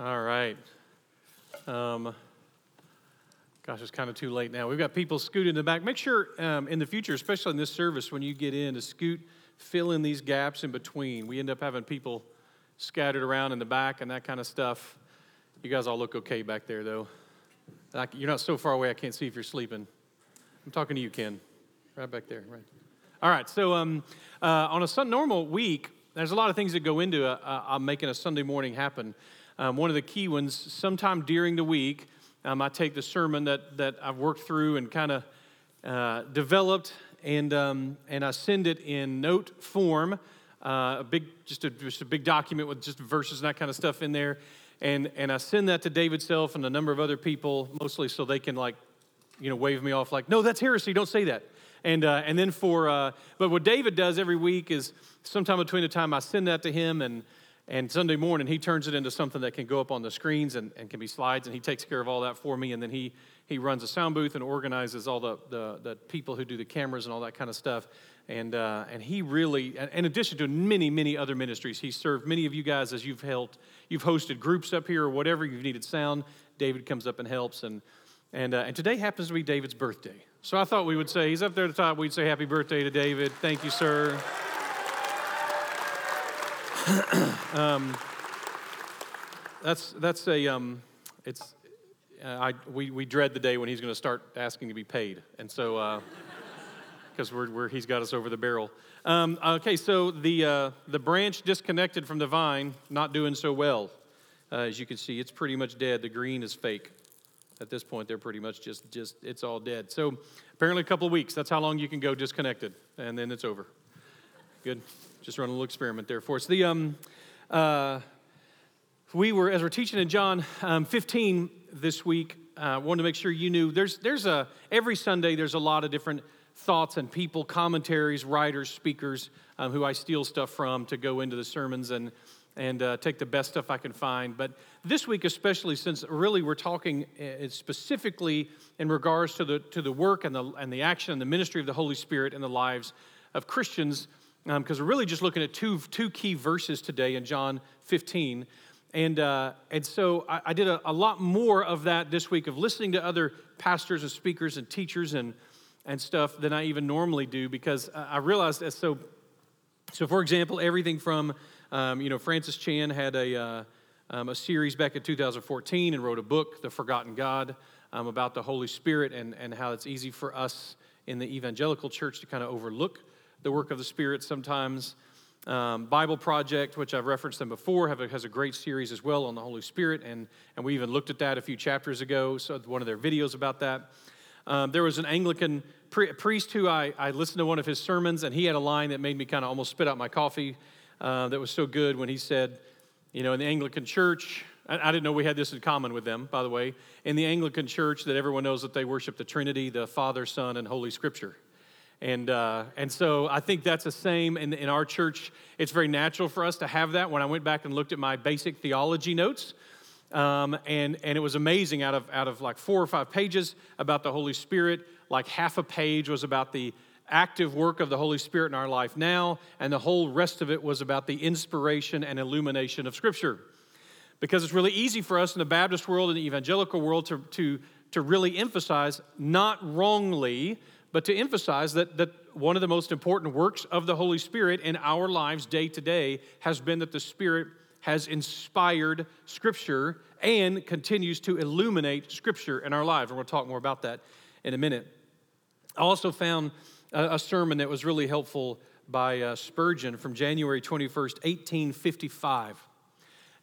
All right. Um, gosh, it's kind of too late now. We've got people scooting in the back. Make sure um, in the future, especially in this service, when you get in, to scoot, fill in these gaps in between. We end up having people scattered around in the back and that kind of stuff. You guys all look okay back there, though. You're not so far away, I can't see if you're sleeping. I'm talking to you, Ken. Right back there, right. All right, so um, uh, on a normal week, there's a lot of things that go into a, a, a making a Sunday morning happen. Um, one of the key ones, sometime during the week, um, I take the sermon that, that I've worked through and kind of uh, developed, and, um, and I send it in note form, uh, a big, just a, just a big document with just verses and that kind of stuff in there. And, and I send that to David Self and a number of other people, mostly so they can like, you know, wave me off like, no, that's heresy, don't say that. And, uh, and then for, uh, but what David does every week is sometime between the time I send that to him and, and Sunday morning, he turns it into something that can go up on the screens and, and can be slides, and he takes care of all that for me. And then he, he runs a sound booth and organizes all the, the, the people who do the cameras and all that kind of stuff. And, uh, and he really, in addition to many, many other ministries, he served many of you guys as you've helped, you've hosted groups up here or whatever, you've needed sound. David comes up and helps. And, and, uh, and today happens to be David's birthday. So I thought we would say, he's up there at the top, we'd say happy birthday to David. Thank you, sir. Um, that's that's a um, it's uh, I we, we dread the day when he's going to start asking to be paid, and so because uh, we're, we're he's got us over the barrel. Um, okay, so the uh, the branch disconnected from the vine, not doing so well. Uh, as you can see, it's pretty much dead. The green is fake. At this point, they're pretty much just just it's all dead. So apparently, a couple of weeks. That's how long you can go disconnected, and then it's over. Good. Just run a little experiment there for us. The, um, uh, we were, as we're teaching in John um, 15 this week, uh, wanted to make sure you knew there's, there's a, every Sunday, there's a lot of different thoughts and people, commentaries, writers, speakers um, who I steal stuff from to go into the sermons and, and uh, take the best stuff I can find. But this week, especially since really we're talking uh, specifically in regards to the, to the work and the, and the action and the ministry of the Holy Spirit in the lives of Christians, because um, we're really just looking at two, two key verses today in John 15. And, uh, and so I, I did a, a, lot more of that this week of listening to other pastors and speakers and teachers and, and stuff than I even normally do because I realized that so, so for example, everything from, um, you know, Francis Chan had a, uh, um, a series back in 2014 and wrote a book, The Forgotten God, um, about the Holy Spirit and, and how it's easy for us in the evangelical church to kind of overlook the work of the Spirit sometimes. Um, Bible Project, which I've referenced them before, a, has a great series as well on the Holy Spirit, and, and we even looked at that a few chapters ago, so one of their videos about that. Um, there was an Anglican pri- priest who I, I listened to one of his sermons, and he had a line that made me kind of almost spit out my coffee uh, that was so good when he said, You know, in the Anglican church, I, I didn't know we had this in common with them, by the way. In the Anglican church, that everyone knows that they worship the Trinity, the Father, Son, and Holy Scripture. And, uh, and so I think that's the same in, in our church. It's very natural for us to have that. When I went back and looked at my basic theology notes, um, and, and it was amazing out of, out of like four or five pages about the Holy Spirit, like half a page was about the active work of the Holy Spirit in our life now, and the whole rest of it was about the inspiration and illumination of Scripture. Because it's really easy for us in the Baptist world and the evangelical world to, to, to really emphasize, not wrongly, but to emphasize that, that one of the most important works of the Holy Spirit in our lives day to day has been that the Spirit has inspired Scripture and continues to illuminate Scripture in our lives. And we'll talk more about that in a minute. I also found a, sermon that was really helpful by uh, Spurgeon from January 21st, 1855.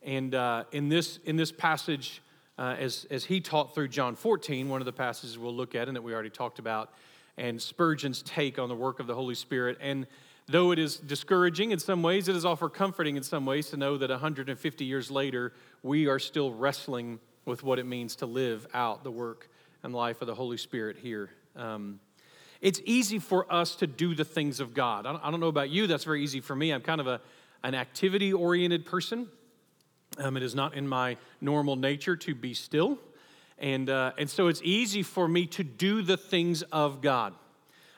And uh, in, this, in this passage, uh, as, as he taught through John 14, one of the passages we'll look at and that we already talked about, and Spurgeon's take on the work of the Holy Spirit. And though it is discouraging in some ways, it is also comforting in some ways to know that 150 years later, we are still wrestling with what it means to live out the work and life of the Holy Spirit here. Um, it's easy for us to do the things of God. I don't know about you, that's very easy for me. I'm kind of a, an activity oriented person. Um, it is not in my normal nature to be still. And, uh, and so it's easy for me to do the things of God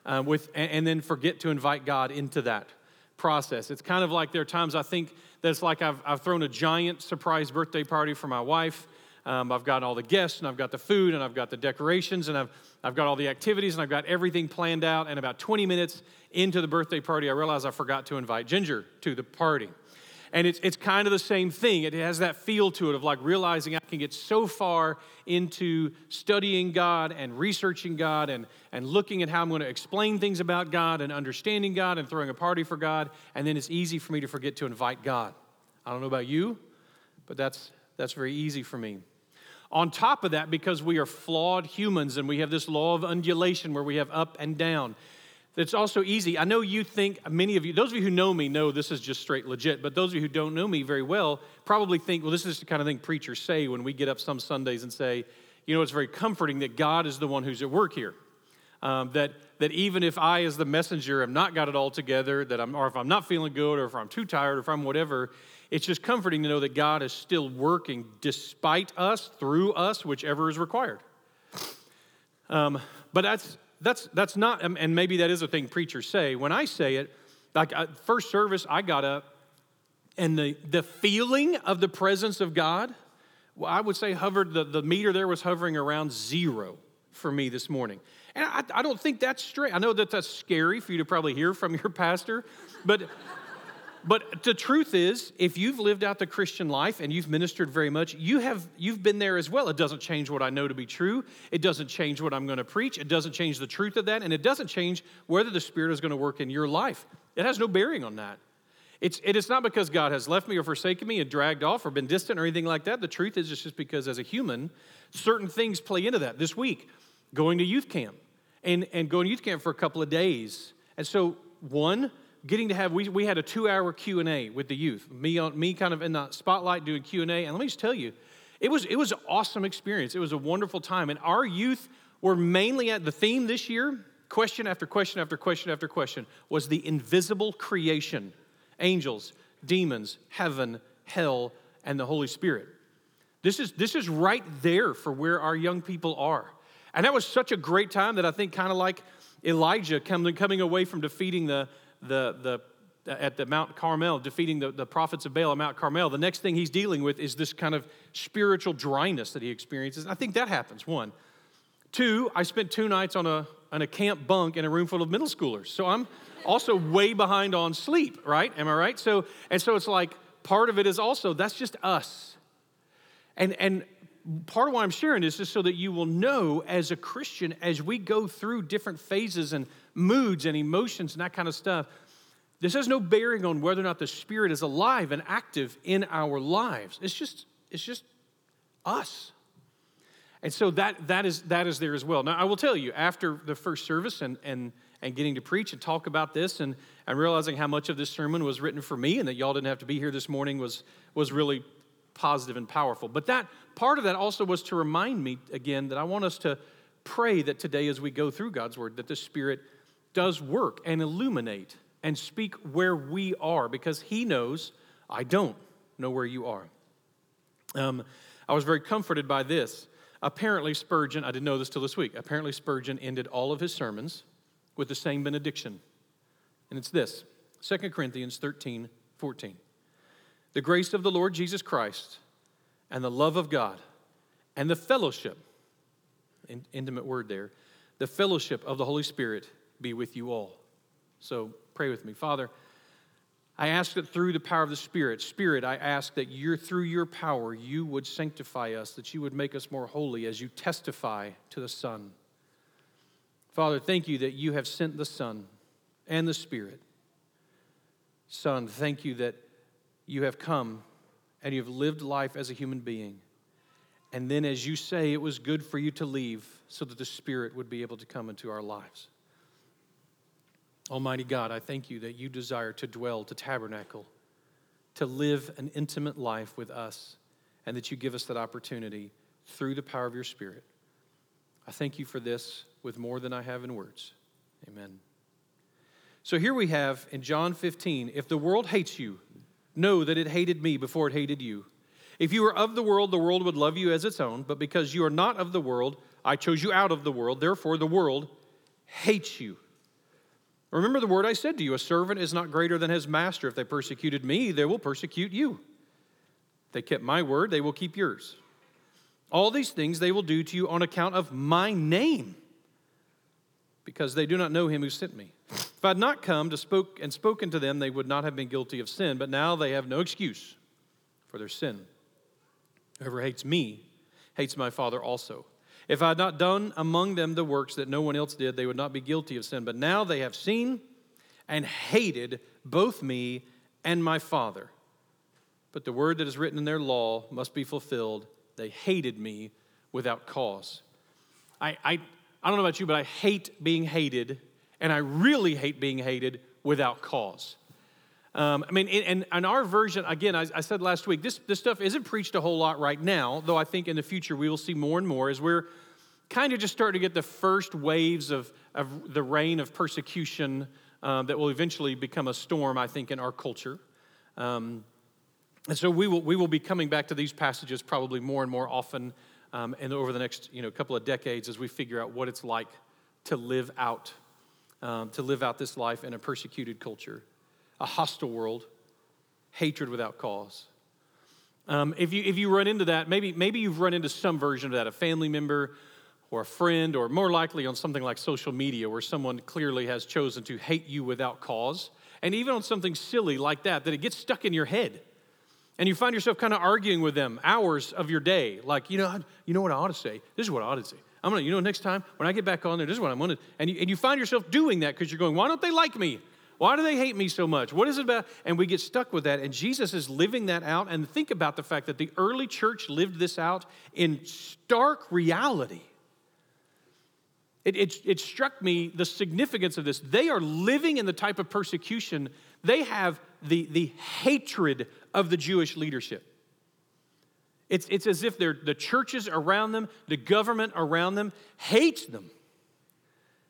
uh, with, and, and then forget to invite God into that process. It's kind of like there are times I think that that's like I've, I've thrown a giant surprise birthday party for my wife. Um, I've got all the guests, and I've got the food, and I've got the decorations, and I've, I've got all the activities, and I've got everything planned out. And about 20 minutes into the birthday party, I realize I forgot to invite Ginger to the party. And it's, it's kind of the same thing. It has that feel to it of like realizing I can get so far into studying God and researching God and, and looking at how I'm going to explain things about God and understanding God and throwing a party for God. And then it's easy for me to forget to invite God. I don't know about you, but that's, that's very easy for me. On top of that, because we are flawed humans and we have this law of undulation where we have up and down, it's also easy. I know you think, many of you, those of you who know me know this is just straight legit, but those of you who don't know me very well probably think, well, this is the kind of thing preachers say when we get up some Sundays and say, you know, it's very comforting that God is the one who's at work here. Um, that, that even if I, as the messenger, have not got it all together, that I'm, or if I'm not feeling good, or if I'm too tired, or if I'm whatever, it's just comforting to know that God is still working despite us, through us, whichever is required. Um, but that's that's that's not um, and maybe that is a thing preachers say. When i say it like first service i got up and the the feeling of the presence of god well, i would say hovered the, the meter there was hovering around zero for me this morning. And I, I don't think that's straight i know that that's scary for you to probably hear from your pastor but but the truth is, if you've lived out the Christian life and you've ministered very much, you have you've been there as well. It doesn't change what I know to be true. It doesn't change what I'm going to preach. It doesn't change the truth of that, and it doesn't change whether the Spirit is going to work in your life. It has no bearing on that. It's, it is not because God has left me or forsaken me and dragged off or been distant or anything like that. The truth is, it's just because as a human, certain things play into that. This week, going to youth camp and, and going to youth camp for a couple of days. And so, one, getting to have we, we had a two-hour q&a with the youth. Me on me kind of in the spotlight doing q&a and let me just tell you it was it was an awesome experience. It was a wonderful time. And our youth were mainly at the theme this year question after question after question after question was the invisible creation angels demons heaven hell and the holy spirit. This is this is right there for where our young people are. And that was such a great time that i think kind of like elijah coming, coming away from defeating the the, the, at the Mount Carmel, defeating the, the prophets of Baal at Mount Carmel, the next thing he's dealing with is this kind of spiritual dryness that he experiences. I think that happens, one. Two, I spent two nights on a, on a camp bunk in a room full of middle schoolers. So I'm also way behind on sleep, right? Am I right? So, and so it's like part of it is also that's just us. And, and part of why I'm sharing this is so that you will know as a Christian, as we go through different phases and moods and emotions and that kind of stuff, this has no bearing on whether or not the Spirit is alive and active in our lives. It's just, it's just us. And so that, that, is, that is there as well. Now, I will tell you, after the first service and, and, and getting to preach and talk about this and, and realizing how much of this sermon was written for me and that y'all didn't have to be here this morning was, was really positive and powerful. But that part of that also was to remind me again that I want us to pray that today, as we go through God's word, that the Spirit does work and illuminate and speak where we are because He knows I don't know where you are. Um, I was very comforted by this. Apparently, Spurgeon, I didn't know this till this week, apparently, Spurgeon ended all of his sermons with the same benediction. And it's this 2 Corinthians 13 14. The grace of the Lord Jesus Christ and the love of God and the fellowship, intimate word there, the fellowship of the Holy Spirit be with you all. So pray with me. Father, I ask that through the power of the Spirit, Spirit, I ask that you're through your power, you would sanctify us, that you would make us more holy as you testify to the Son. Father, thank you that you have sent the Son and the Spirit. Son, thank you that you have come and you have lived life as a human being. And then, as you say, it was good for you to leave so that the Spirit would be able to come into our lives. Almighty God, I thank you that you desire to dwell, to tabernacle, to live an intimate life with us, and that you give us that opportunity through the power of your Spirit. I thank you for this with more than I have in words. Amen. So here we have in John 15 if the world hates you, know that it hated me before it hated you. If you were of the world, the world would love you as its own, but because you are not of the world, I chose you out of the world. Therefore, the world hates you. Remember the word I said to you a servant is not greater than his master. If they persecuted me, they will persecute you. If they kept my word, they will keep yours. All these things they will do to you on account of my name, because they do not know him who sent me. I had not come to spoke and spoken to them, they would not have been guilty of sin, but now they have no excuse for their sin. Whoever hates me hates my Father also. If I had not done among them the works that no one else did, they would not be guilty of sin. But now they have seen and hated both me and my Father. But the word that is written in their law must be fulfilled. They hated me without cause. I, I, I don't know about you, but I hate being hated, and I really hate being hated without cause. Um, I mean, and, and our version, again, I, I, said last week, this, this stuff isn't preached a whole lot right now, though I think in the future we will see more and more as we're kind of just starting to get the first waves of, of the reign of persecution um, that will eventually become a storm, I think, in our culture. Um, and so we will, we will be coming back to these passages probably more and more often um, and over the next you know, couple of decades as we figure out what it's like to live out, um, to live out this life in a persecuted culture a hostile world, hatred without cause. Um, if, you, if you run into that, maybe, maybe you've run into some version of that, a family member or a friend, or more likely on something like social media where someone clearly has chosen to hate you without cause. And even on something silly like that, that it gets stuck in your head. And you find yourself kind of arguing with them hours of your day. Like, you know, you know what I ought to say? This is what I ought to say. I'm gonna, you know, next time when I get back on there, this is what I'm gonna. And you, and you find yourself doing that because you're going, why don't they like me? Why do they hate me so much? What is it about? And we get stuck with that. And Jesus is living that out. And think about the fact that the early church lived this out in stark reality. It, it, it, struck me the significance of this. They are living in the type of persecution, they have the, the hatred of the Jewish leadership. It's, it's as if the churches around them, the government around them, hates them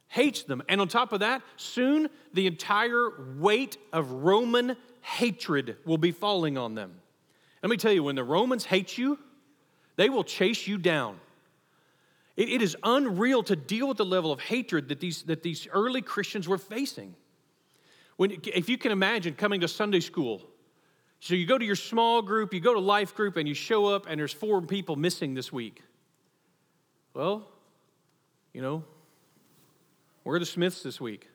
hates them. And on top of that, soon the entire weight of Roman hatred will be falling on them. Let me tell you, when the Romans hate you, they will chase you down. it, it is unreal to deal with the level of hatred that these, that these early Christians were facing. When, if you can imagine coming to Sunday school, so you go to your small group, you go to life group, and you show up, and there's four people missing this week. Well, you know, where are the Smiths this week?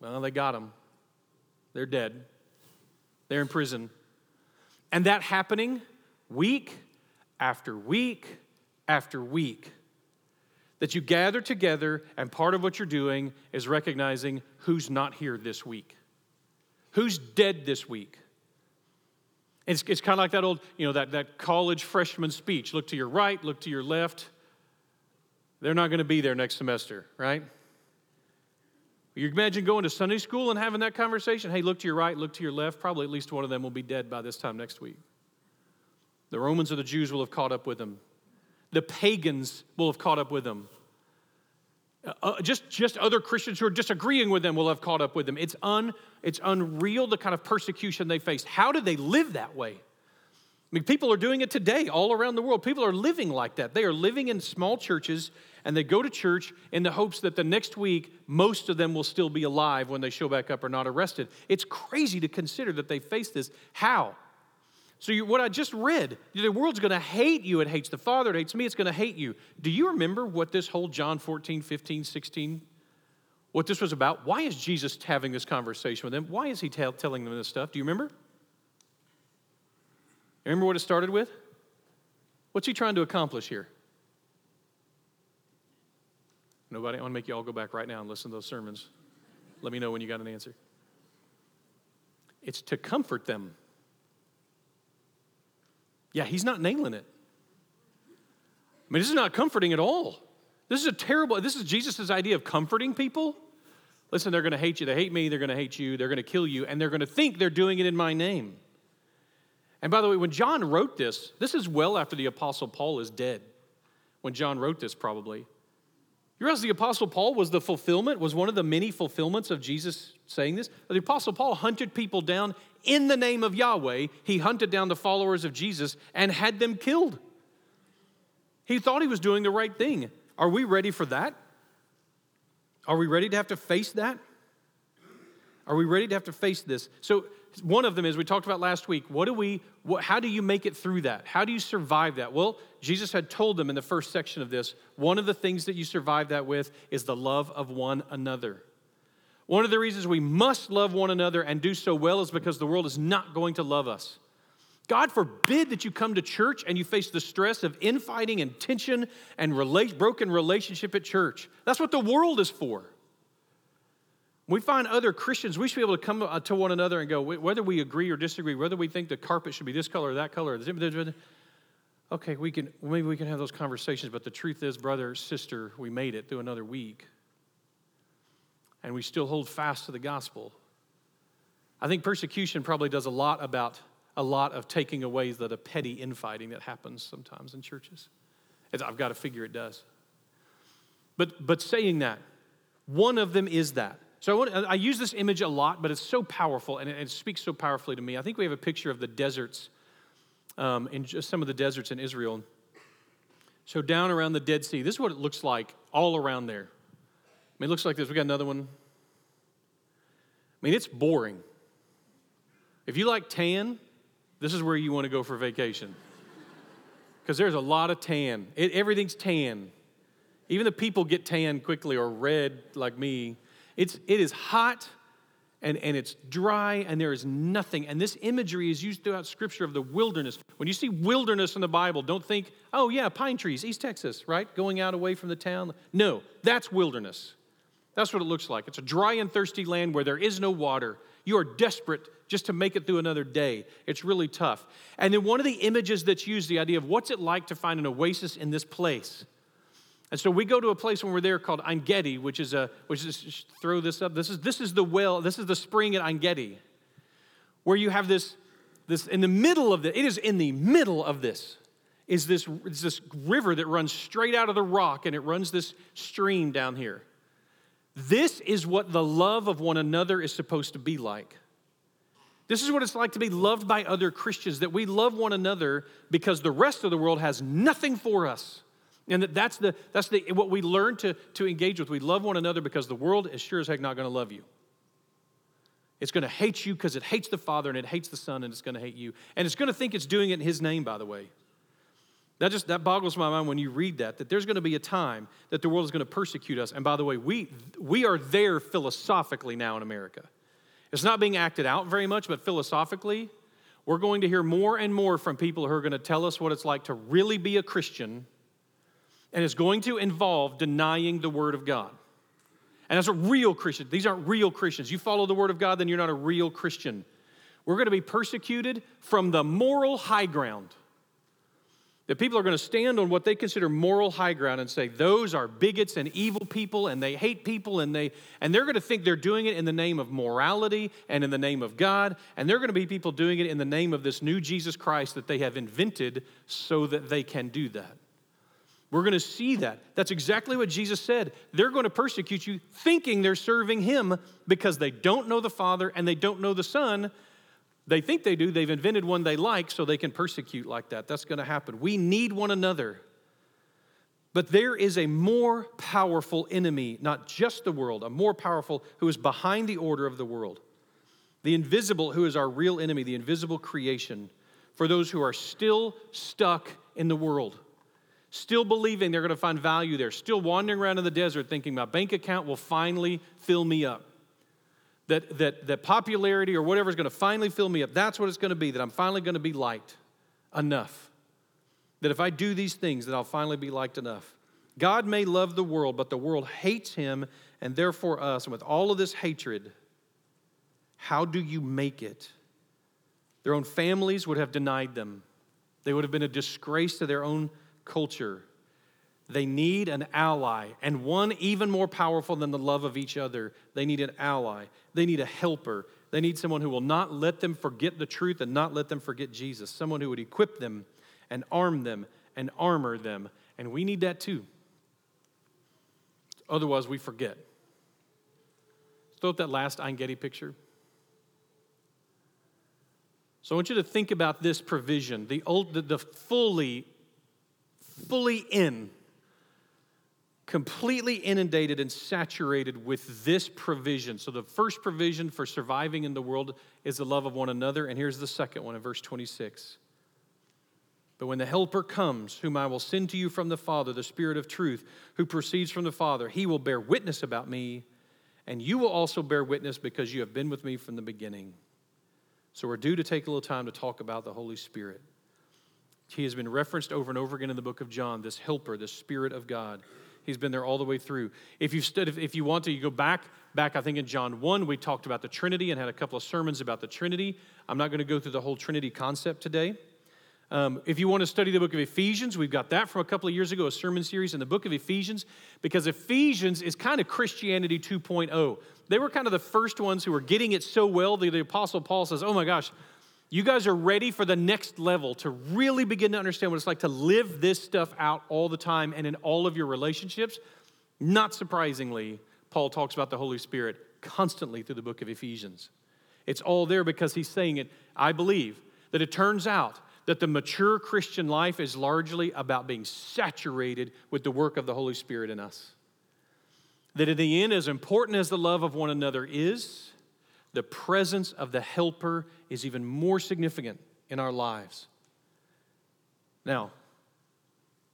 Well, they got them. They're dead. They're in prison. And that happening week after week after week. That you gather together, and part of what you're doing is recognizing who's not here this week, who's dead this week. It's, it's kind of like that old, you know, that, that college freshman speech look to your right, look to your left. They're not going to be there next semester, right? You imagine going to Sunday school and having that conversation? Hey, look to your right, look to your left. Probably at least one of them will be dead by this time next week. The Romans or the Jews will have caught up with them. The pagans will have caught up with them. Uh, uh, just, just other Christians who are disagreeing with them will have caught up with them. It's, un, it's unreal the kind of persecution they faced. How did they live that way? I mean, people are doing it today all around the world. People are living like that. They are living in small churches and they go to church in the hopes that the next week most of them will still be alive when they show back up or not arrested. It's crazy to consider that they face this. How? So, you, what I just read, the world's going to hate you. It hates the Father, it hates me, it's going to hate you. Do you remember what this whole John 14, 15, 16, what this was about? Why is Jesus having this conversation with them? Why is he telling them this stuff? Do you remember? Remember what it started with? What's he trying to accomplish here? Nobody? I want to make you all go back right now and listen to those sermons. Let me know when you got an answer. It's to comfort them. Yeah, he's not nailing it. I mean, this is not comforting at all. This is a terrible, this is Jesus' idea of comforting people. Listen, they're going to hate you. They hate me. They're going to hate you. They're going to kill you. And they're going to think they're doing it in my name. And by the way, when John wrote this, this is well after the Apostle Paul is dead. When John wrote this, probably. You realize the Apostle Paul was the fulfillment, was one of the many fulfillments of Jesus saying this? The Apostle Paul hunted people down in the name of Yahweh. He hunted down the followers of Jesus and had them killed. He thought he was doing the right thing. Are we ready for that? Are we ready to have to face that? Are we ready to have to face this? So, one of them is we talked about last week. What do we, what, how do you make it through that? How do you survive that? Well, Jesus had told them in the first section of this one of the things that you survive that with is the love of one another. One of the reasons we must love one another and do so well is because the world is not going to love us. God forbid that you come to church and you face the stress of infighting and tension and broken relationship at church. That's what the world is for. We find other Christians, we should be able to come uh, to one another and go, whether we agree or disagree, whether we think the carpet should be this color or that color, okay, we can, maybe we can have those conversations, but the truth is, brother, sister, we made it through another week. And we still hold fast to the gospel. I think persecution probably does a lot about a lot of taking away the, petty infighting that happens sometimes in churches. It's, I've got to figure it does. But, but saying that, one of them is that. So I, want, I use this image a lot, but it's so powerful and it, it, speaks so powerfully to me. I think we have a picture of the deserts, um, in just some of the deserts in Israel. So down around the Dead Sea, this is what it looks like all around there. I mean, it looks like this. We got another one. I mean, it's boring. If you like tan, this is where you want to go for vacation. Because there's a lot of tan. It, everything's tan. Even the people get tan quickly or red like me. It's, it is hot and, and it's dry and there is nothing. And this imagery is used throughout Scripture of the wilderness. When you see wilderness in the Bible, don't think, oh, yeah, pine trees, East Texas, right? Going out away from the town. No, that's wilderness. That's what it looks like. It's a dry and thirsty land where there is no water. You are desperate just to make it through another day. It's really tough. And then one of the images that's used, the idea of what's it like to find an oasis in this place. And so we go to a place when we're there called Ein Gedi, which is a which is throw this up. This is this is the well, this is the spring at Ein Gedi, where you have this this in the middle of the it is in the middle of this is this is this river that runs straight out of the rock and it runs this stream down here. This is what the love of one another is supposed to be like. This is what it's like to be loved by other Christians, that we love one another because the rest of the world has nothing for us. And that that's, the, that's the, what we learn to, to engage with. We love one another because the world is sure as heck not going to love you. It's going to hate you because it hates the Father and it hates the Son and it's going to hate you. And it's going to think it's doing it in His name, by the way. That just that boggles my mind when you read that, that there's going to be a time that the world is going to persecute us. And by the way, we, we are there philosophically now in America. It's not being acted out very much, but philosophically, we're going to hear more and more from people who are going to tell us what it's like to really be a Christian, and it's going to involve denying the Word of God. And that's a real Christian. These aren't real Christians. You follow the Word of God, then you're not a real Christian. We're going to be persecuted from the moral high ground that people are going to stand on what they consider moral high ground and say those are bigots and evil people and they hate people and they and they're going to think they're doing it in the name of morality and in the name of God and they're going to be people doing it in the name of this new Jesus Christ that they have invented so that they can do that. We're going to see that. That's exactly what Jesus said. They're going to persecute you thinking they're serving him because they don't know the Father and they don't know the Son they think they do. They've invented one they like so they can persecute like that. That's going to happen. We need one another. But there is a more powerful enemy, not just the world, a more powerful who is behind the order of the world. The invisible, who is our real enemy, the invisible creation, for those who are still stuck in the world, still believing they're going to find value there, still wandering around in the desert thinking my bank account will finally fill me up that, that, that popularity or whatever is going to finally fill me up. That's what it's going to be, that I'm finally going to be liked enough. That if I do these things, that I'll finally be liked enough. God may love the world, but the world hates him and therefore us. And with all of this hatred, how do you make it? Their own families would have denied them, they would have been a disgrace to their own culture. They need an ally, and one even more powerful than the love of each other. They need an ally. They need a helper. They need someone who will not let them forget the truth and not let them forget Jesus. Someone who would equip them and arm them and armor them. And we need that too. Otherwise, we forget. throw up that last Ein Gedi picture. So I want you to think about this provision, the, old, the, the fully, fully in completely inundated and saturated with this provision. So, the first provision for surviving in the world is the love of one another. And here's the second one in verse 26. But when the Helper comes, whom I will send to you from the Father, the Spirit of truth, who proceeds from the Father, he will bear witness about me, and you will also bear witness because you have been with me from the beginning. So we're due to take a little time to talk about the Holy Spirit. He has been referenced over and over again in the book of John, this helper, the Spirit of God. He's been there all the way through. If you stood, if if you want to, you go back, back, I think in John 1, we talked about the Trinity and had a couple of sermons about the Trinity. I'm not going to go through the whole Trinity concept today. Um, if you want to study the book of Ephesians, we've got that from a couple of years ago, a sermon series in the book of Ephesians, because Ephesians is kind of Christianity 2.0. They were kind of the first ones who were getting it so well that the Apostle Paul says, Oh my gosh, you guys are ready for the next level to really begin to understand what it's like to live this stuff out all the time and in all of your relationships. Not surprisingly, Paul talks about the Holy Spirit constantly through the book of Ephesians. It's all there because he's saying it, I believe, that it turns out that the mature Christian life is largely about being saturated with the work of the Holy Spirit in us. That in the end, as important as the love of one another is, the presence of the helper is even more significant in our lives. Now,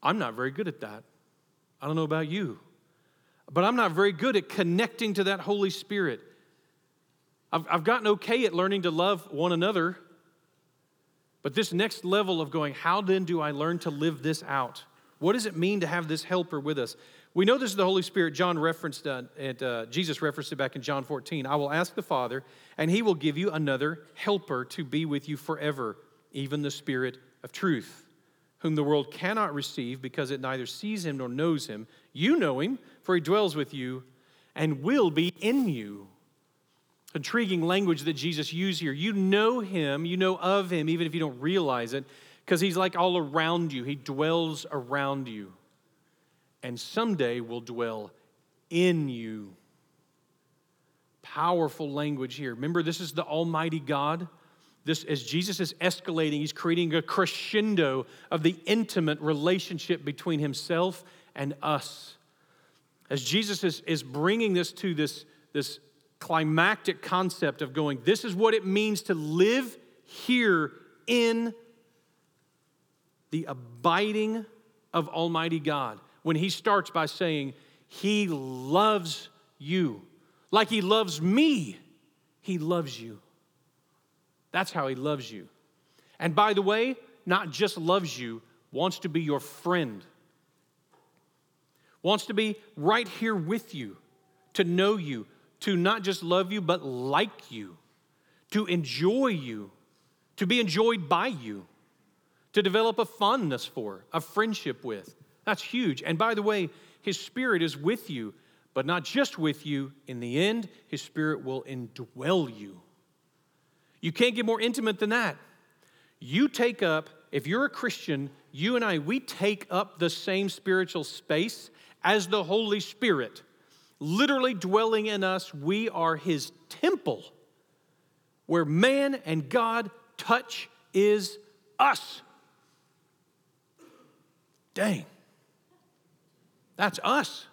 I'm not very good at that. I don't know about you, but I'm not very good at connecting to that Holy Spirit. I've, I've gotten okay at learning to love one another but this next level of going, how then do I learn to live this out? What does it mean to have this helper with us? We know this is the Holy Spirit. John referenced uh, it, uh, Jesus referenced it back in John 14. I will ask the Father, and he will give you another helper to be with you forever, even the Spirit of truth, whom the world cannot receive because it neither sees him nor knows him. You know him, for he dwells with you and will be in you intriguing language that Jesus used here. You know him, you know of him, even if you don't realize it, because he's like all around you. He dwells around you. And someday will dwell in you. Powerful language here. Remember, this is the Almighty God. This, as Jesus is escalating, he's creating a crescendo of the intimate relationship between himself and us. As Jesus is, is bringing this to this, this climactic concept of going, this is what it means to live here in the abiding of Almighty God. When he starts by saying, He loves you. Like He loves me, He loves you. That's how He loves you. And by the way, not just loves you, wants to be your friend, wants to be right here with you, to know you, to not just love you, but like you, to enjoy you, to be enjoyed by you, to develop a fondness for, a friendship with. That's huge. And by the way, His Spirit is with you, but not just with you. In the end, His Spirit will indwell you. You can't get more intimate than that. You take up, if you're a Christian, you and I, we take up the same spiritual space as the Holy Spirit literally dwelling in us. We are his temple. Where man and God touch is us. Dang. That's us.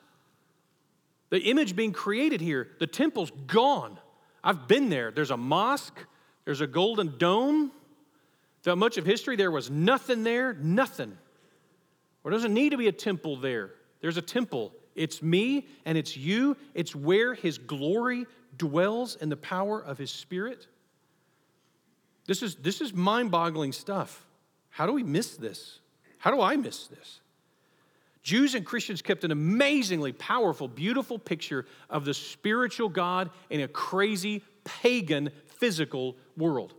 The image being created here, the temple's gone. I've been there. There's a mosque, there's a golden dome. Throughout much of history, there was nothing there, nothing. There doesn't need to be a temple there. There's a temple it's me and it's you. It's where His glory dwells in the power of His Spirit. This is, this is mind boggling stuff. How do we miss this? How do I miss this? Jews and Christians kept an amazingly powerful, beautiful picture of the spiritual God in a crazy, pagan, physical world.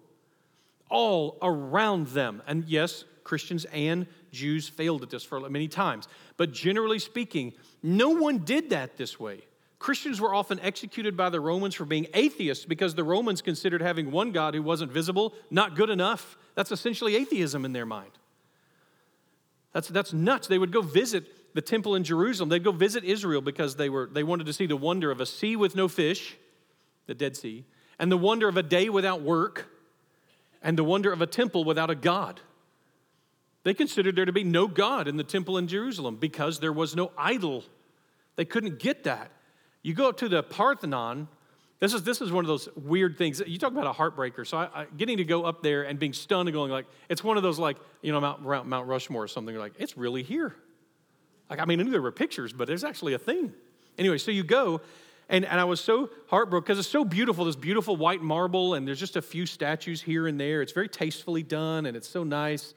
All around them. And yes, Christians and Jews failed at this for many times. But generally speaking, no one did that this way. Christians were often executed by the Romans for being atheists because the Romans considered having one God who wasn't visible not good enough. That's essentially atheism in their mind. That's, that's nuts. They would go visit the temple in Jerusalem. They'd go visit Israel because they, were, they wanted to see the wonder of a sea with no fish, the Dead Sea, and the wonder of a day without work, and the wonder of a temple without a God. They considered there to be no God in the temple in Jerusalem because there was no idol. They couldn't get that. You go up to the Parthenon, this is, this is one of those weird things. You talk about a heartbreaker. So I, I, getting to go up there and being stunned and going like, it's one of those like, you know, Mount, Mount Rushmore or something. You're like, it's really here. Like, I mean, I knew there were pictures, but there's actually a thing. Anyway, so you go, and, and I was so heartbroken because it's so beautiful, this beautiful white marble, and there's just a few statues here and there. It's very tastefully done, and it's so nice.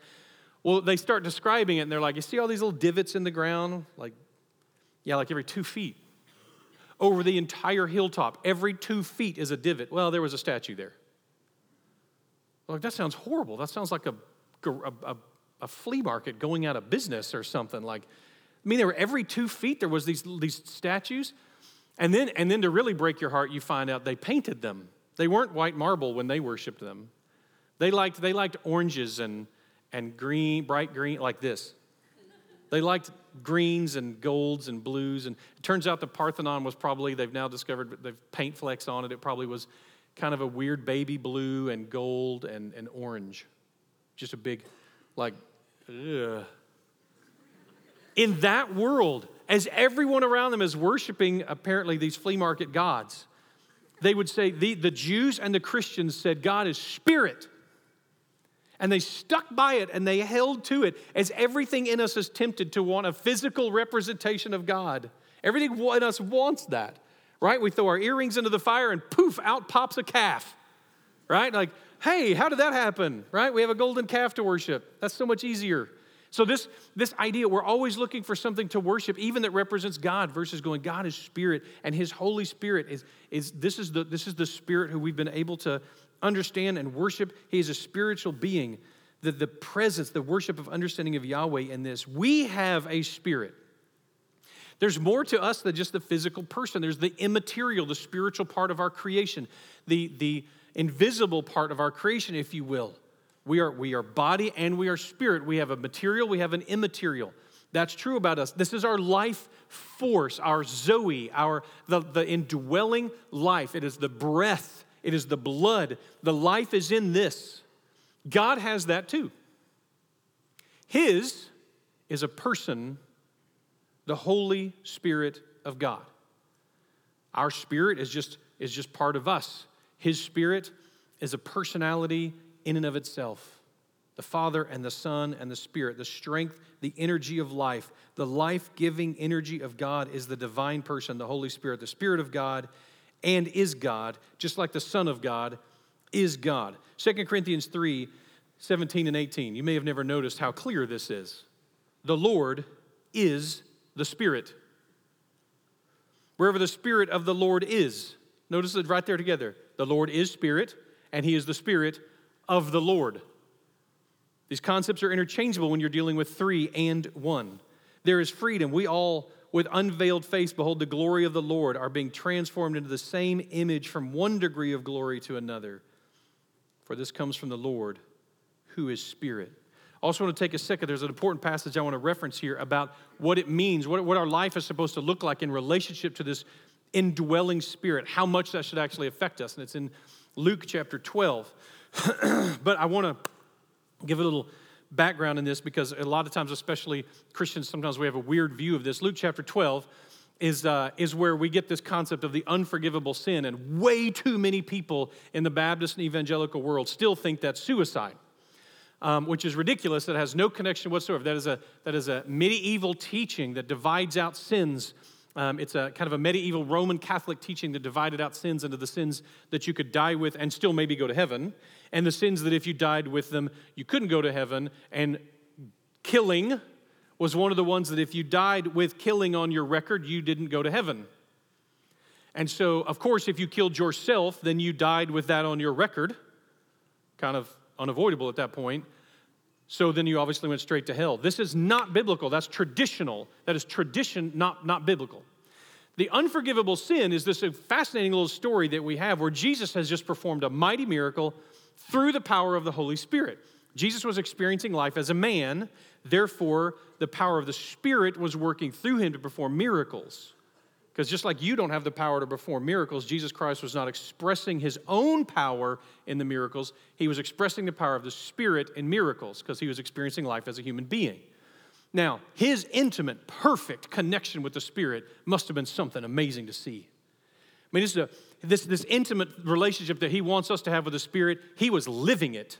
Well, they start describing it, and they're like, You see all these little divots in the ground? Like, yeah, like every two feet over the entire hilltop. Every two feet is a divot. Well, there was a statue there. Like, that sounds horrible. That sounds like a, a, a, flea market going out of business or something. Like, I mean, there were every two feet there was these, these statues. And then, and then to really break your heart, you find out they painted them. They weren't white marble when they worshiped them. They liked, they liked oranges and, and green, bright green, like this. They liked greens and golds and blues. And it turns out the Parthenon was probably, they've now discovered, they've paint flecks on it. It probably was kind of a weird baby blue and gold and, and orange. Just a big, like, ugh. In that world, as everyone around them is worshiping apparently these flea market gods, they would say, the, the Jews and the Christians said, God is spirit. And they stuck by it and they held to it as everything in us is tempted to want a physical representation of God. Everything in us wants that, right? We throw our earrings into the fire and poof, out pops a calf, right? Like, hey, how did that happen, right? We have a golden calf to worship. That's so much easier. So this, this idea, we're always looking for something to worship, even that represents God, versus going, God is spirit, and his Holy Spirit is, is this is the this is the spirit who we've been able to understand and worship. He is a spiritual being. The, the presence, the worship of understanding of Yahweh in this. We have a spirit. There's more to us than just the physical person. There's the immaterial, the spiritual part of our creation, the, the invisible part of our creation, if you will. We are, we are body and we are spirit. We have a material, we have an immaterial. That's true about us. This is our life force, our Zoe, our the, the indwelling life. It is the breath it is the blood. The life is in this. God has that too. His is a person, the Holy Spirit of God. Our spirit is just, is just part of us. His spirit is a personality in and of itself. The Father and the Son and the Spirit, the strength, the energy of life, the life giving energy of God is the divine person, the Holy Spirit. The Spirit of God and is God, just like the Son of God is God. 2 Corinthians 3 17 and 18. You may have never noticed how clear this is. The Lord is the Spirit. Wherever the Spirit of the Lord is, notice it right there together. The Lord is Spirit, and He is the Spirit of the Lord. These concepts are interchangeable when you're dealing with three and one. There is freedom. We all with unveiled face behold the glory of the Lord, are being transformed into the same image from one degree of glory to another. For this comes from the Lord, who is Spirit. I also want to take a second. There's an important passage I want to reference here about what it means, what, what our life is supposed to look like in relationship to this indwelling spirit, how much that should actually affect us. And it's in Luke chapter 12. but I want to give a little background in this because a lot of times, especially Christians, sometimes we have a weird view of this. Luke chapter 12 is, uh, is where we get this concept of the unforgivable sin, and way too many people in the Baptist and evangelical world still think that's suicide. Um, which is ridiculous. That has no connection whatsoever. That is a that is a medieval teaching that divides out sins. Um, it's a kind of a medieval Roman Catholic teaching that divided out sins into the sins that you could die with and still maybe go to heaven, and the sins that if you died with them, you couldn't go to heaven. And killing was one of the ones that if you died with killing on your record, you didn't go to heaven. And so, of course, if you killed yourself, then you died with that on your record, kind of unavoidable at that point. So then you obviously went straight to hell. This is not biblical. That's traditional. That is tradition, not, not biblical. The unforgivable sin is this fascinating little story that we have where Jesus has just performed a mighty miracle through the power of the Holy Spirit. Jesus was experiencing life as a man, therefore, the power of the Spirit was working through him to perform miracles. Because just like you don't have the power to perform miracles, Jesus Christ was not expressing his own power in the miracles. He was expressing the power of the Spirit in miracles because he was experiencing life as a human being. Now, his intimate, perfect connection with the Spirit must have been something amazing to see. I mean, this, is a, this, this intimate relationship that he wants us to have with the Spirit, he was living it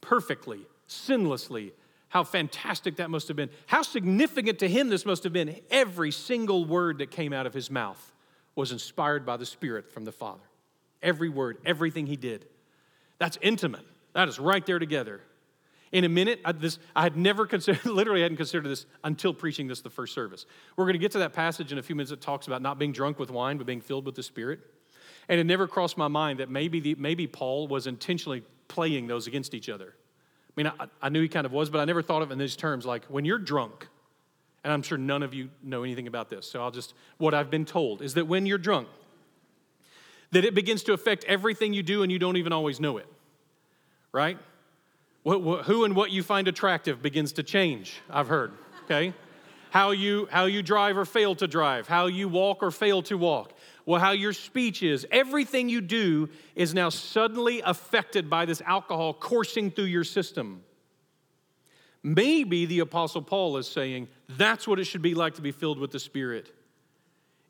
perfectly, sinlessly. How fantastic that must have been. How significant to him this must have been. Every single word that came out of his mouth was inspired by the Spirit from the Father. Every word, everything he did. That's intimate. That is right there together. In a minute, I, this, I had never considered, literally hadn't considered this until preaching this the first service. We're going to get to that passage in a few minutes that talks about not being drunk with wine, but being filled with the Spirit. And it never crossed my mind that maybe, the, maybe Paul was intentionally playing those against each other. I mean, I, I knew he kind of was, but I never thought of it in these terms. Like when you're drunk, and I'm sure none of you know anything about this, so I'll just, what I've been told is that when you're drunk, that it begins to affect everything you do and you don't even always know it, right? who and what you find attractive begins to change, I've heard, okay? How you, how you drive or fail to drive, how you walk or fail to walk, well, how your speech is. Everything you do is now suddenly affected by this alcohol coursing through your system. Maybe the Apostle Paul is saying that's what it should be like to be filled with the Spirit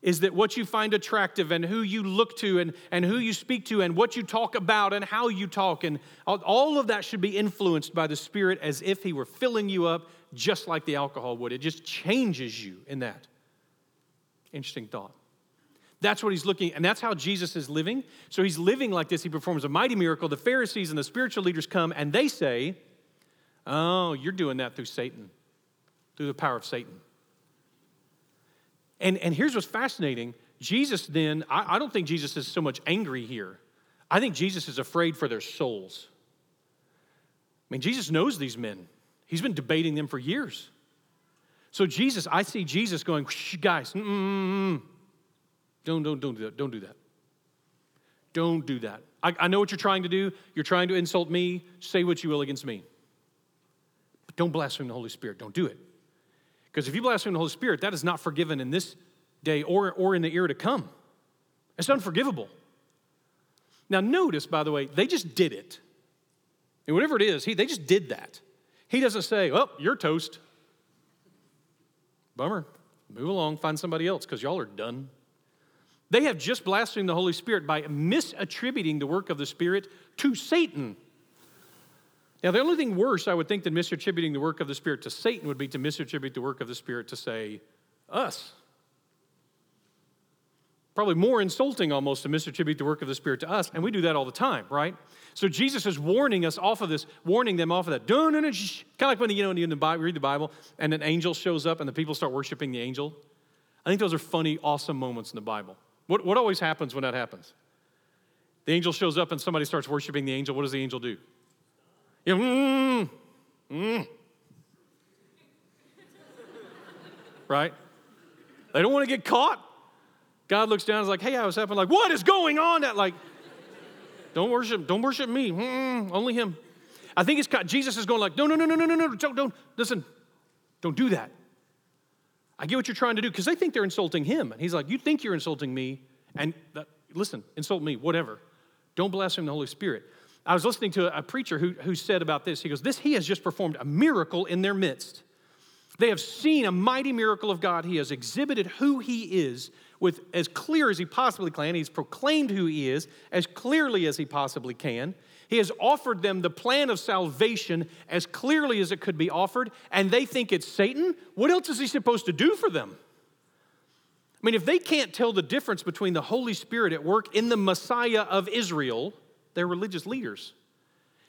is that what you find attractive and who you look to and, and who you speak to and what you talk about and how you talk and all of that should be influenced by the spirit as if he were filling you up just like the alcohol would it just changes you in that interesting thought that's what he's looking and that's how jesus is living. So he's living like this. He performs a mighty miracle. The pharisees and the spiritual leaders come and they say oh you're doing that through satan through the power of satan. And, and here's what's fascinating. Jesus then, I, I don't think Jesus is so much angry here. I think Jesus is afraid for their souls. I mean, Jesus knows these men, he's been debating them for years. So, Jesus, I see Jesus going, guys, don't, don't, don't do that. Don't do that. Don't do that. I, I know what you're trying to do. You're trying to insult me. Say what you will against me. But don't blaspheme the Holy Spirit. Don't do it. Because if you blaspheme the Holy Spirit, that is not forgiven in this day or, or in the year to come. It's unforgivable. Now, notice, by the way, they just did it. And whatever it is, he, they just did that. He doesn't say, Oh, you're toast. Bummer. Move along, find somebody else because y'all are done. They have just blasphemed the Holy Spirit by misattributing the work of the Spirit to Satan. Now, the only thing worse, I would think, than misattributing the work of the Spirit to Satan would be to misattribute the work of the Spirit to, say, us. Probably more insulting almost to misattribute the work of the Spirit to us, and we do that all the time, right? So Jesus is warning us off of this, warning them off of that. Kind of like when you know when you read the Bible and an angel shows up and the people start worshiping the angel. I think those are funny, awesome moments in the Bible. What, what always happens when that happens? The angel shows up and somebody starts worshiping the angel. What does the angel do? You know, mm, mm. right? They don't want to get caught. God looks down and is like, hey, I was happening. Like, what is going on? That like, don't worship, don't worship me. Mm, only him. I think it's Jesus is going like, no, no, no, no, no, no, no, don't, don't, listen, don't do that. I get what you're trying to do because they think they're insulting him. And he's like, you think you're insulting me, and listen, insult me, whatever. Don't blaspheme the Holy Spirit. I was listening to a preacher who, who said about this. He goes, This he has just performed a miracle in their midst. They have seen a mighty miracle of God. He has exhibited who he is with as clear as he possibly can. He's proclaimed who he is as clearly as he possibly can. He has offered them the plan of salvation as clearly as it could be offered, and they think it's Satan. What else is he supposed to do for them? I mean, if they can't tell the difference between the Holy Spirit at work in the Messiah of Israel they're religious leaders.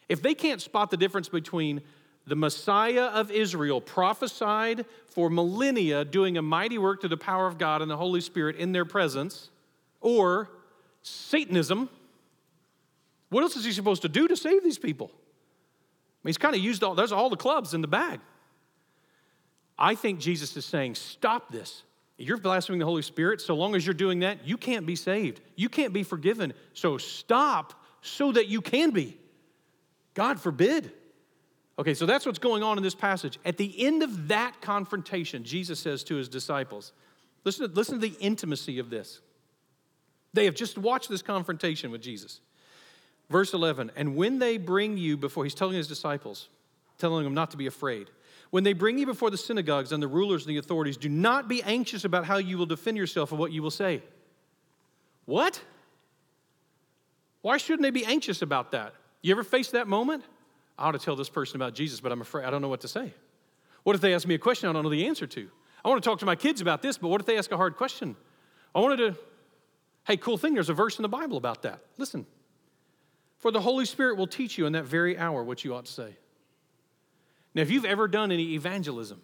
If they can't spot the difference between the Messiah of Israel, prophesied for millennia, doing a mighty work through the power of God and the Holy Spirit in their presence, or Satanism, what else is he supposed to do to save these people? I mean, he's kind of used all, there's all the clubs in the bag. I think Jesus is saying, stop this. You're blaspheming the Holy Spirit. So long as you're doing that, you can't be saved. You can't be forgiven. So stop so that you can be. God forbid. Okay, so that's what's going on in this passage. At the end of that confrontation, Jesus says to his disciples, listen to, listen to the intimacy of this. They have just watched this confrontation with Jesus. Verse 11, and when they bring you before, he's telling his disciples, telling them not to be afraid. When they bring you before the synagogues and the rulers and the authorities, do not be anxious about how you will defend yourself or what you will say. What? Why shouldn't they be anxious about that? You ever face that moment? I ought to tell this person about Jesus, but I'm afraid I don't know what to say. What if they ask me a question I don't know the answer to? I want to talk to my kids about this, but what if they ask a hard question? I wanted to, hey, cool thing, there's a verse in the Bible about that. Listen. For the Holy Spirit will teach you in that very hour what you ought to say. Now, if you've ever done any evangelism,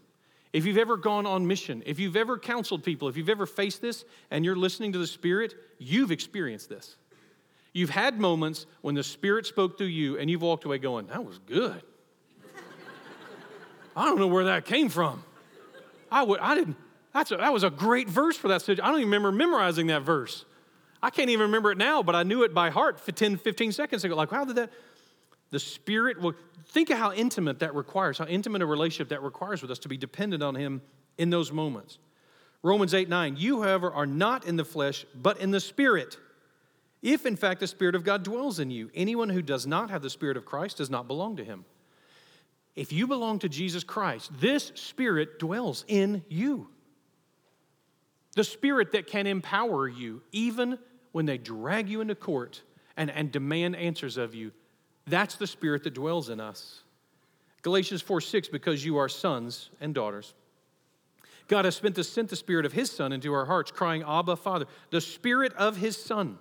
if you've ever gone on mission, if you've ever counseled people, if you've ever faced this and you're listening to the Spirit, you've experienced this. You've had moments when the Spirit spoke through you and you've walked away going, that was good. I don't know where that came from. I, would, I didn't, that's a, that was a great verse for that situation. I don't even remember memorizing that verse. I can't even remember it now, but I knew it by heart 10, 15 seconds ago. Like, how did that? The Spirit will, think of how intimate that requires, how intimate a relationship that requires with us to be dependent on Him in those moments. Romans 8, 9, you, however, are not in the flesh, but in the Spirit. If, in fact, the Spirit of God dwells in you, anyone who does not have the Spirit of Christ does not belong to Him. If you belong to Jesus Christ, this Spirit dwells in you. The Spirit that can empower you, even when they drag you into court and, and demand answers of you. That's the Spirit that dwells in us. Galatians 4 6, because you are sons and daughters. God has spent the, sent the Spirit of His Son into our hearts, crying, Abba, Father. The Spirit of His Son,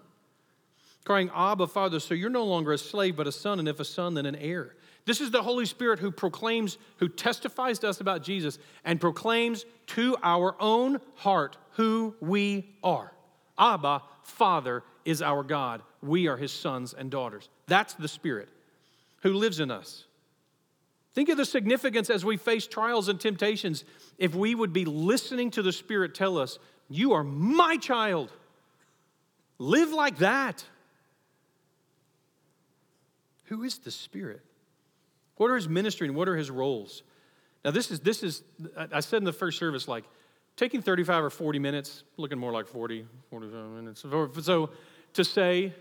crying, Abba, Father. So you're no longer a slave, but a son, and if a son, then an heir. This is the Holy Spirit who proclaims, who testifies to us about Jesus and proclaims to our own heart who we are. Abba, Father, is our God. We are his sons and daughters. That's the Spirit who lives in us. Think of the significance as we face trials and temptations if we would be listening to the Spirit tell us, You are my child. Live like that. Who is the Spirit? What are his ministry and what are his roles? Now, this is, this is, I said in the first service, like, taking 35 or 40 minutes, looking more like 40, 45 minutes. So to say,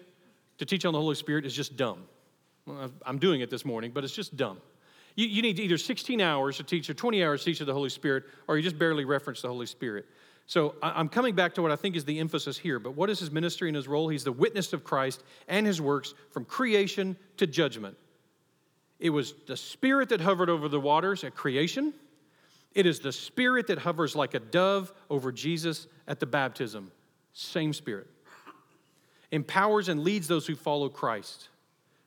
to teach on the Holy Spirit is just dumb. I'm doing it this morning, but it's just dumb. You, you need either 16 hours to teach or 20 hours to teach of the Holy Spirit, or you just barely reference the Holy Spirit. So I'm coming back to what I think is the emphasis here. But what is his ministry and his role? He's the witness of Christ and his works from creation to judgment. It was the Spirit that hovered over the waters at creation. It is the Spirit that hovers like a dove over Jesus at the baptism. Same Spirit. Empowers and leads those who follow Christ.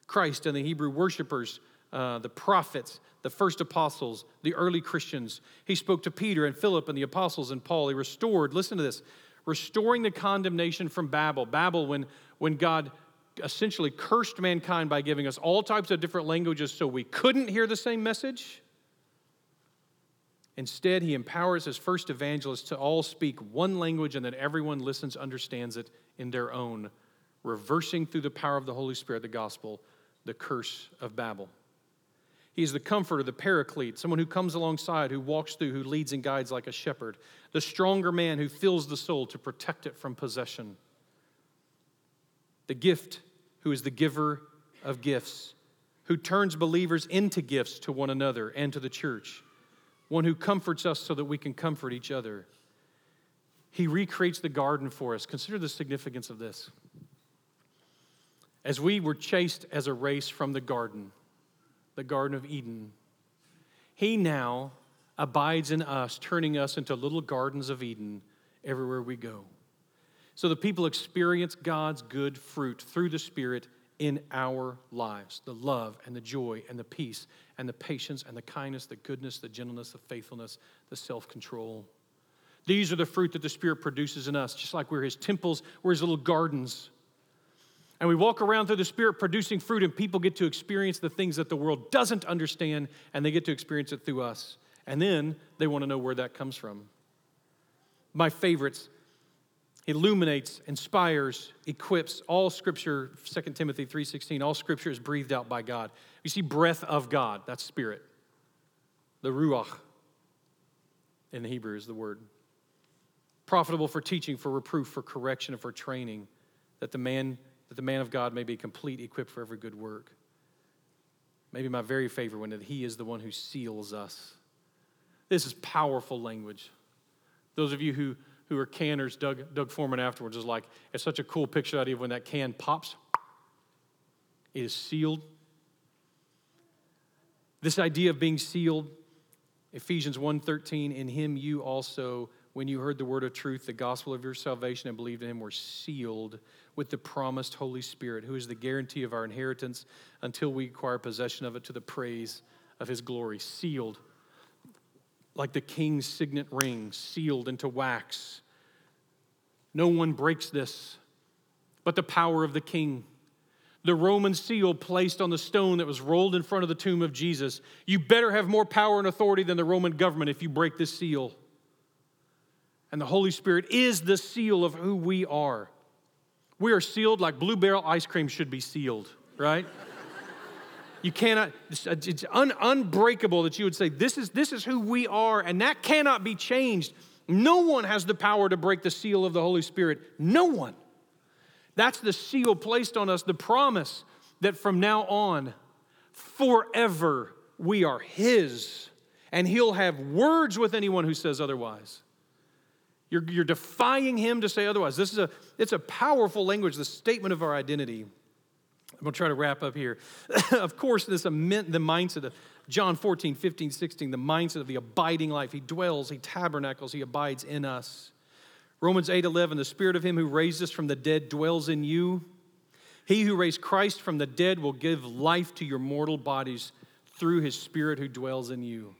Christ and the Hebrew worshipers, uh, the prophets, the first apostles, the early Christians. He spoke to Peter and Philip and the apostles and Paul. He restored, listen to this, restoring the condemnation from Babel. Babel, when, when God essentially cursed mankind by giving us all types of different languages so we couldn't hear the same message. Instead, he empowers his first evangelists to all speak one language and that everyone listens, understands it in their own, reversing through the power of the Holy Spirit, the gospel, the curse of Babel. He is the comforter, the paraclete, someone who comes alongside, who walks through, who leads and guides like a shepherd, the stronger man who fills the soul to protect it from possession. The gift, who is the giver of gifts, who turns believers into gifts to one another and to the church one who comforts us so that we can comfort each other. He recreates the garden for us. Consider the significance of this. As we were chased as a race from the garden, the Garden of Eden, He now abides in us, turning us into little gardens of Eden everywhere we go. So the people experience God's good fruit through the Spirit in our lives the love and the joy and the peace and the patience and the kindness, the goodness, the gentleness, the faithfulness, the self control. These are the fruit that the Spirit produces in us, just like we're His temples, we're His little gardens. And we walk around through the Spirit producing fruit, and people get to experience the things that the world doesn't understand, and they get to experience it through us. And then they want to know where that comes from. My favorites illuminates, inspires, equips. All scripture, 2 Timothy 3:16, all scripture is breathed out by God. You see breath of God, that's spirit. The ruach in the Hebrew is the word. Profitable for teaching, for reproof, for correction, and for training, that the man that the man of God may be complete, equipped for every good work. Maybe my very favorite one that he is the one who seals us This is powerful language. Those of you who, who are canners, Doug, Doug Foreman afterwards is like, it's such a cool picture idea when that can pops. It is sealed. This idea of being sealed, Ephesians 1:13, in him you also, when you heard the word of truth, the gospel of your salvation, and believed in him, were sealed with the promised Holy Spirit, who is the guarantee of our inheritance until we acquire possession of it to the praise of his glory. Sealed like the king's signet ring, sealed into wax. No one breaks this but the power of the king. The Roman seal placed on the stone that was rolled in front of the tomb of Jesus. You better have more power and authority than the Roman government if you break this seal. And the Holy Spirit is the seal of who we are. We are sealed like Blue Barrel ice cream should be sealed, right? You cannot, it's un, unbreakable that you would say, this is, this is who we are, and that cannot be changed. No one has the power to break the seal of the Holy Spirit. No one. That's the seal placed on us, the promise that from now on, forever, we are His, and He'll have words with anyone who says otherwise. You're, you're defying Him to say otherwise. This is a, it's a powerful language, the statement of our identity. I'm going to try to wrap up here. of course, this the mindset of John 14, 15, 16, the mindset of the abiding life. He dwells, he tabernacles, he abides in us. Romans 8, 11, the spirit of him who raised us from the dead dwells in you. He who raised Christ from the dead will give life to your mortal bodies through his spirit who dwells in you.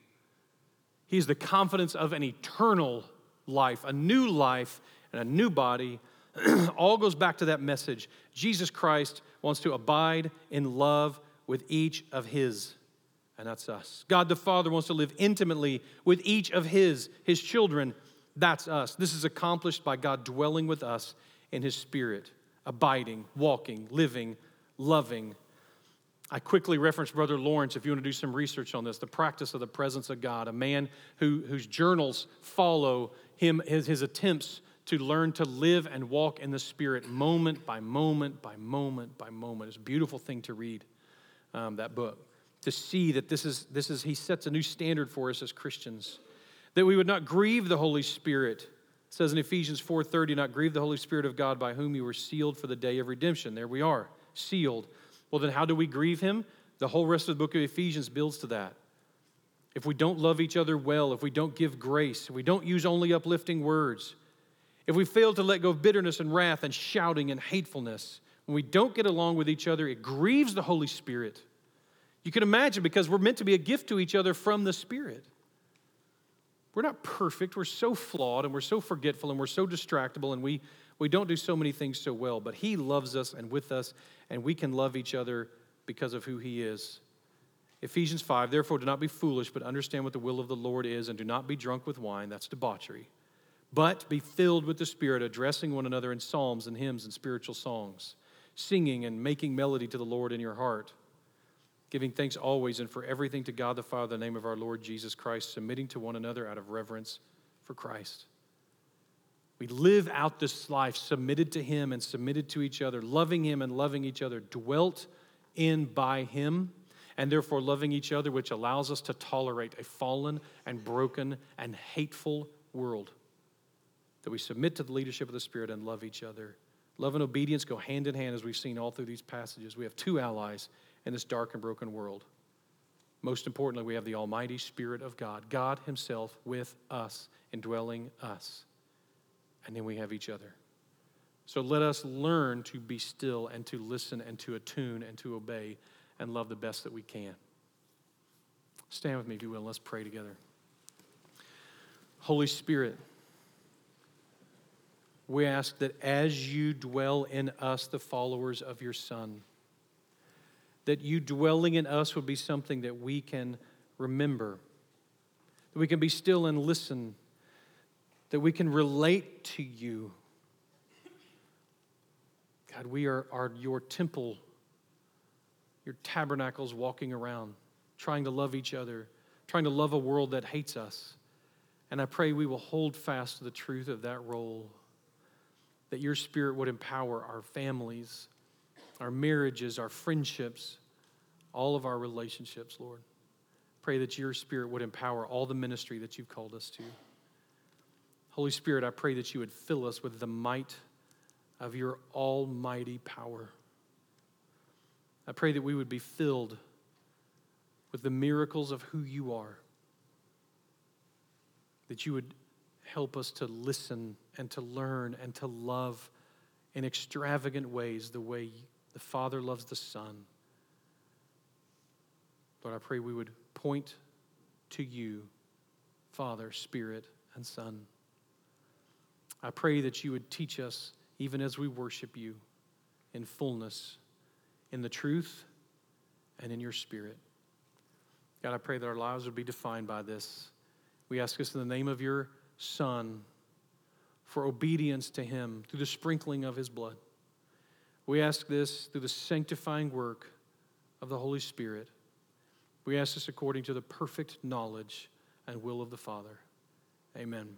He is the confidence of an eternal life, a new life, and a new body. All goes back to that message. Jesus Christ wants to abide in love with each of his, and that's us. God the Father wants to live intimately with each of his, his children, that's us. This is accomplished by God dwelling with us in his spirit, abiding, walking, living, loving. I quickly reference Brother Lawrence if you want to do some research on this the practice of the presence of God, a man who, whose journals follow him, his, his attempts to learn to live and walk in the Spirit moment by moment by moment by moment. It's a beautiful thing to read um, that book, to see that this is, this is, he sets a new standard for us as Christians, that we would not grieve the Holy Spirit. It says in Ephesians 4.30, not grieve the Holy Spirit of God by whom you were sealed for the day of redemption. There we are, sealed. Well, then how do we grieve him? The whole rest of the book of Ephesians builds to that. If we don't love each other well, if we don't give grace, if we don't use only uplifting words, if we fail to let go of bitterness and wrath and shouting and hatefulness, when we don't get along with each other, it grieves the Holy Spirit. You can imagine because we're meant to be a gift to each other from the Spirit. We're not perfect. We're so flawed and we're so forgetful and we're so distractible and we, we don't do so many things so well. But He loves us and with us, and we can love each other because of who He is. Ephesians 5, therefore, do not be foolish, but understand what the will of the Lord is, and do not be drunk with wine. That's debauchery but be filled with the Spirit, addressing one another in psalms and hymns and spiritual songs, singing and making melody to the Lord in your heart, giving thanks always and for everything to God the Father in the name of our Lord Jesus Christ, submitting to one another out of reverence for Christ. We live out this life submitted to Him and submitted to each other, loving Him and loving each other, dwelt in by Him, and therefore loving each other, which allows us to tolerate a fallen and broken and hateful world that we submit to the leadership of the Spirit and love each other. Love and obedience go hand in hand, as we've seen all through these passages. We have two allies in this dark and broken world. Most importantly, we have the Almighty Spirit of God, God Himself with us, indwelling us. And then we have each other. So let us learn to be still and to listen and to attune and to obey and love the best that we can. Stand with me, if you will. Let's pray together. Holy Spirit, we ask that as you dwell in us, the followers of your Son, that you dwelling in us would be something that we can remember, that we can be still and listen, that we can relate to you. God, we are, are your temple, your tabernacles walking around, trying to love each other, trying to love a world that hates us. And I pray we will hold fast to the truth of that role that your spirit would empower our families, our marriages, our friendships, all of our relationships, Lord. Pray that your Spirit would empower all the ministry that you've called us to. Holy Spirit, I pray that you would fill us with the might of your almighty power. I pray that we would be filled with the miracles of who you are, that you would help us to listen and to learn and to love in extravagant ways the way the Father loves the Son. Lord, I pray we would point to you, Father, Spirit, and Son. I pray that you would teach us, even as we worship you, in fullness, in the truth, and in your Spirit. God, I pray that our lives would be defined by this. We ask this in the name of your Son for obedience to him through the sprinkling of his blood. We ask this through the sanctifying work of the Holy Spirit. We ask this according to the perfect knowledge and will of the Father. Amen.